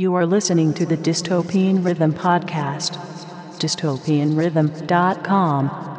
You are listening to the Dystopian Rhythm podcast. dystopianrhythm.com.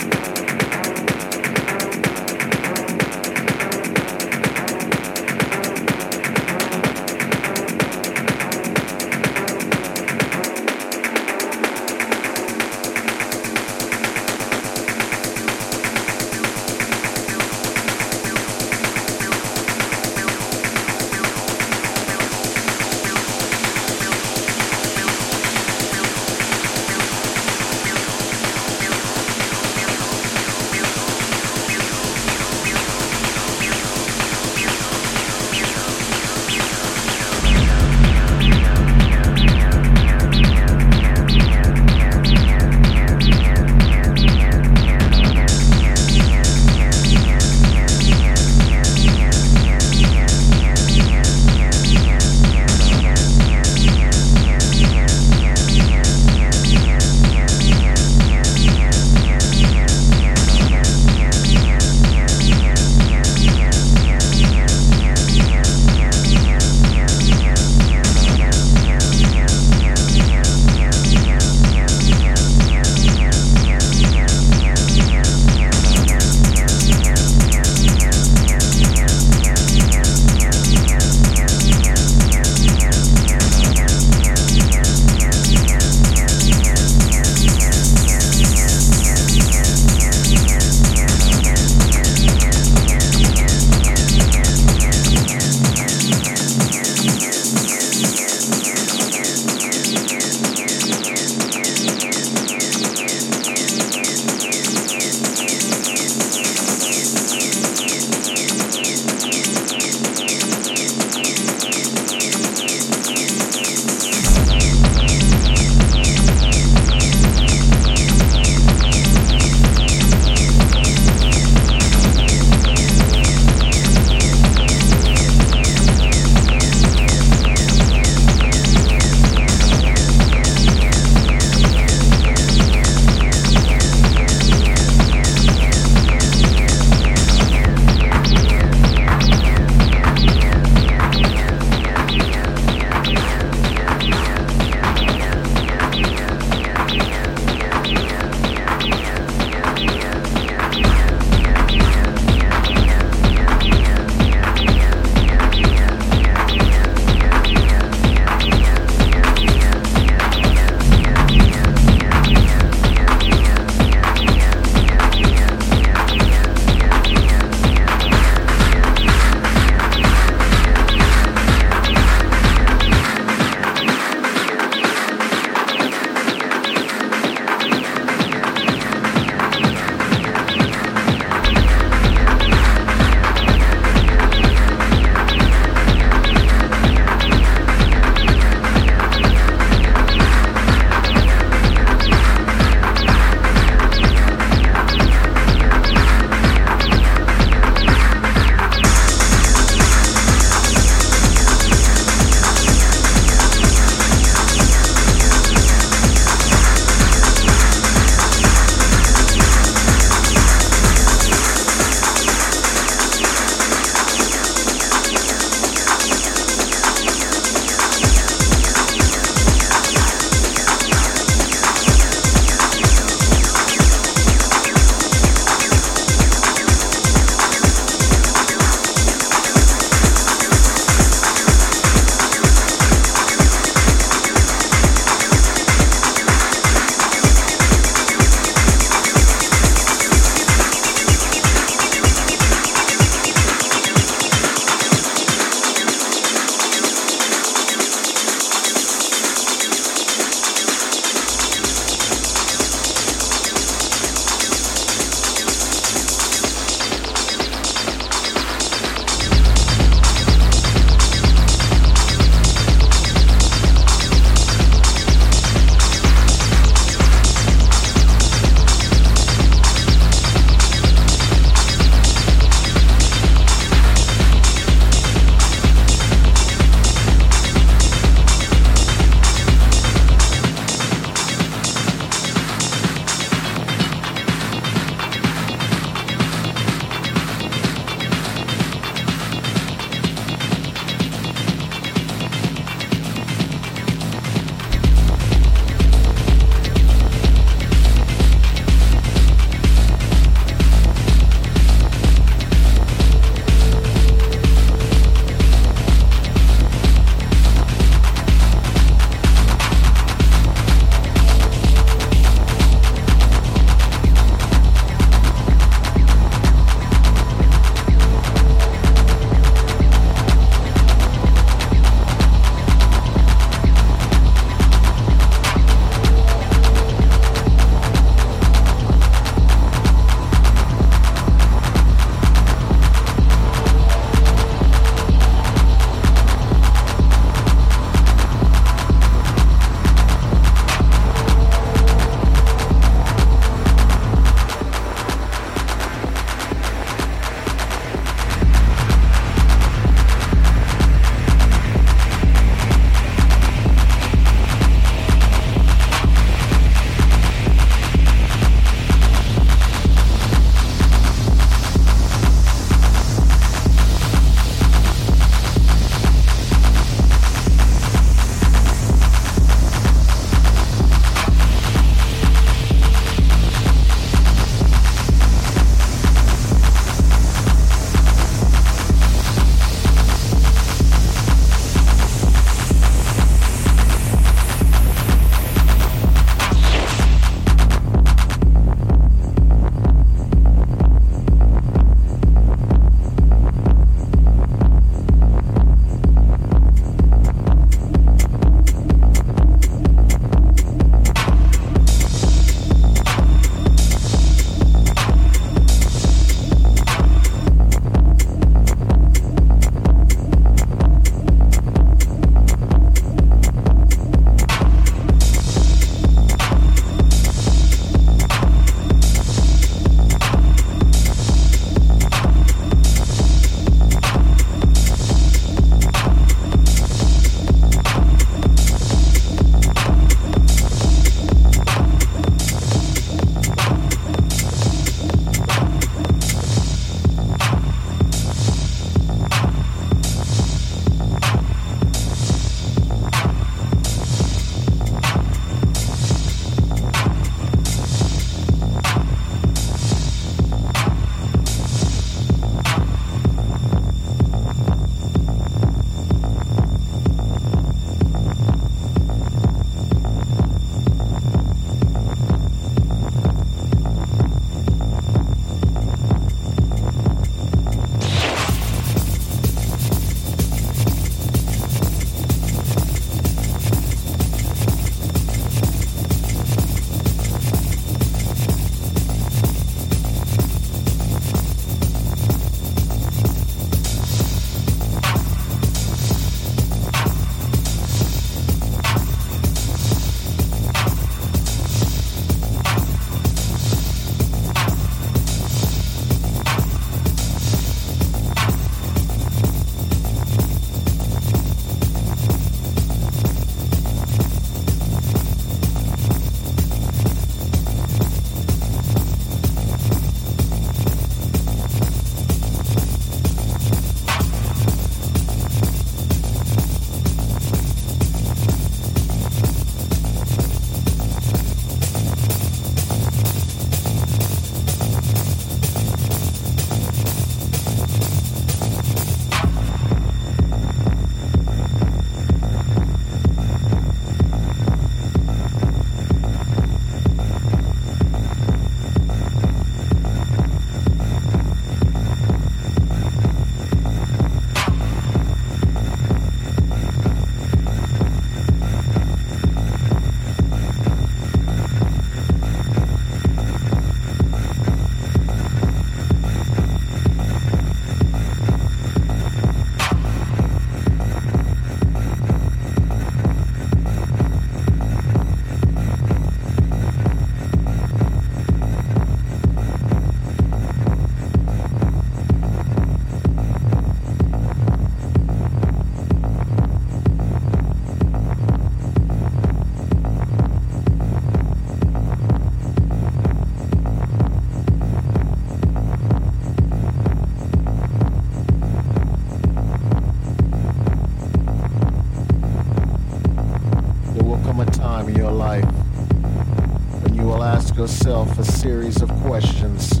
series of questions.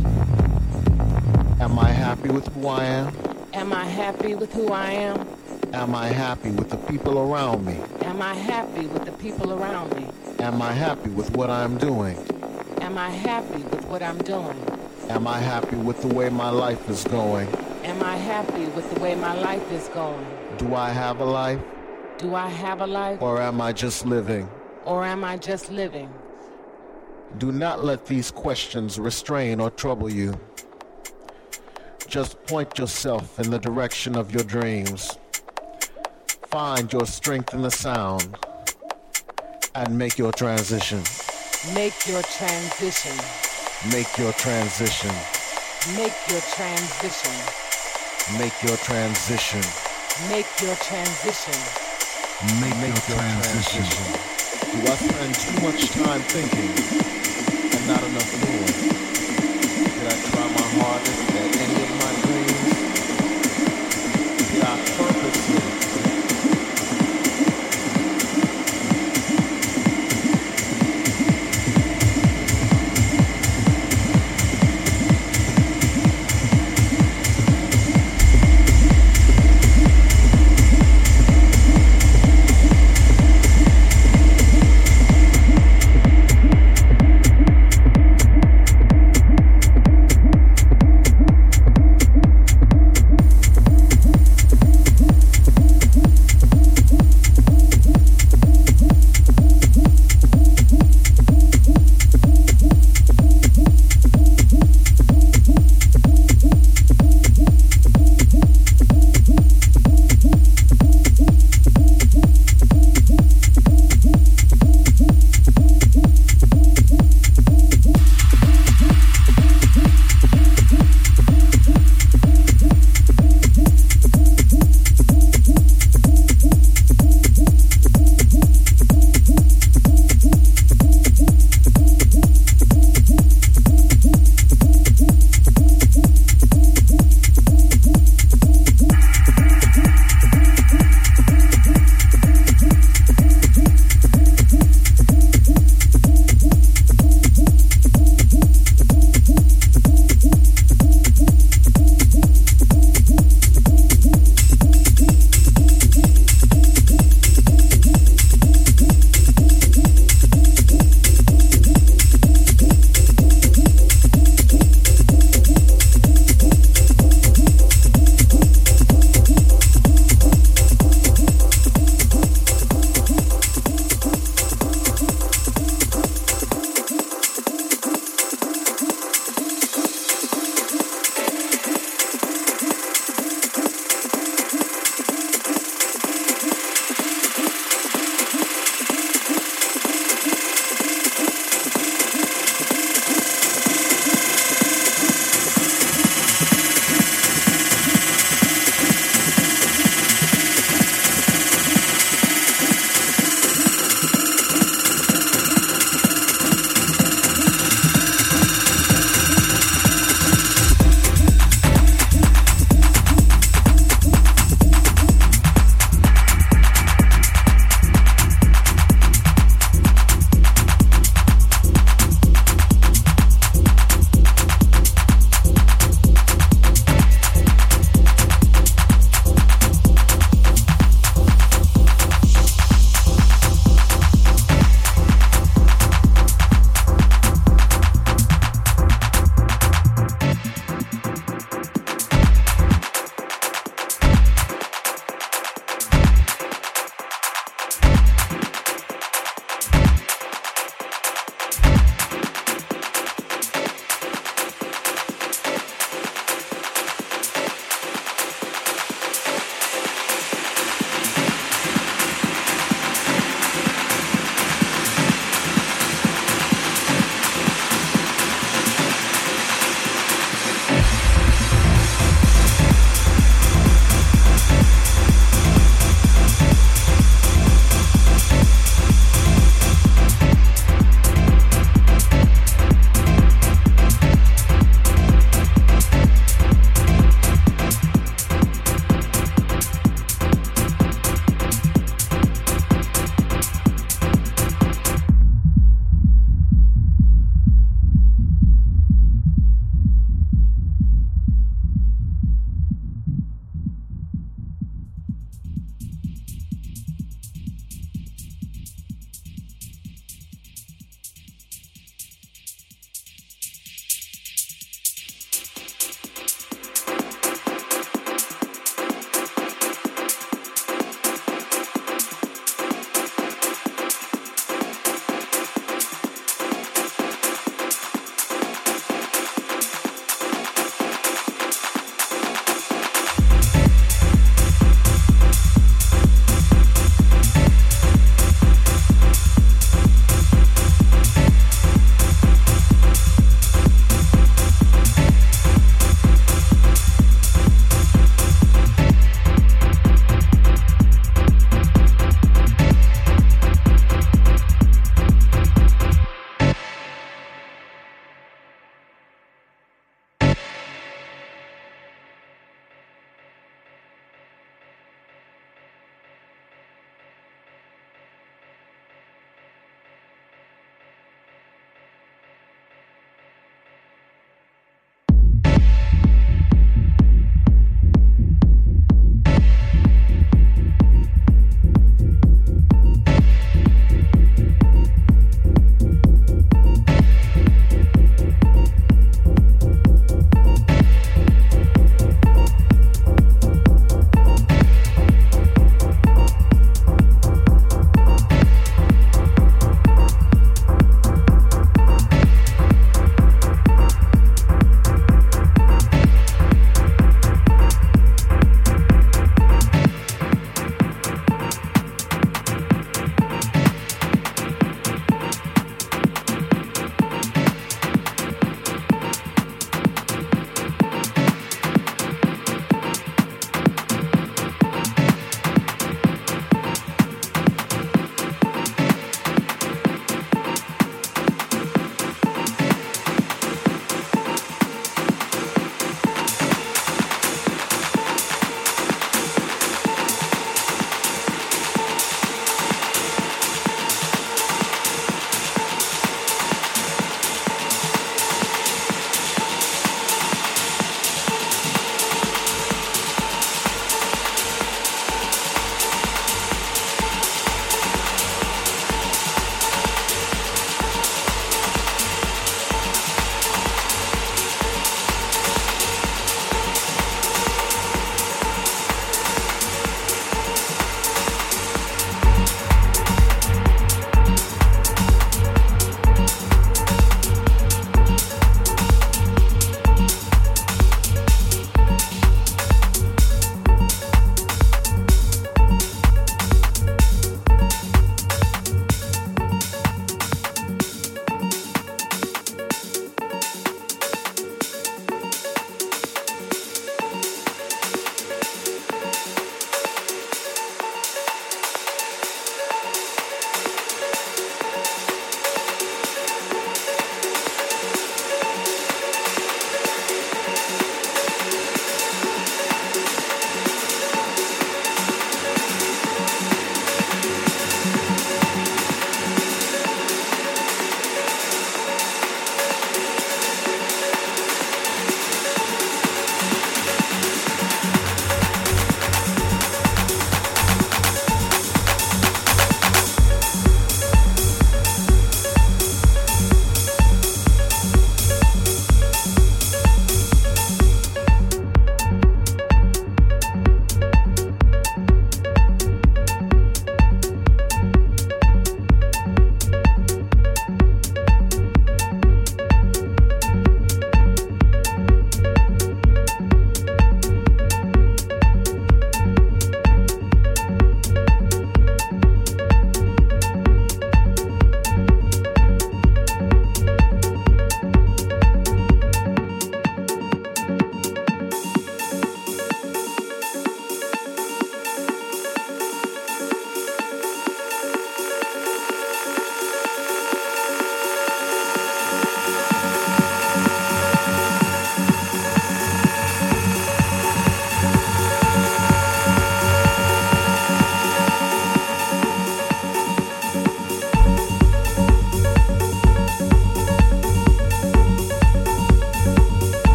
Am I happy with who I am? Am I happy with who I am? Am I happy with the people around me? Am I happy with the people around me? Am I happy with what I'm doing? Am I happy with what I'm doing? Am I happy with the way my life is going? Am I happy with the way my life is going? Do I have a life? Do I have a life? Or am I just living? Or am I just living? Do not let these questions restrain or trouble you. Just point yourself in the direction of your dreams. Find your strength in the sound and make your transition. Make your transition. Make your transition. Make your transition. Make your transition. Make your transition. Make, make your transition. transition. Do I spend too much time thinking? Not enough doing.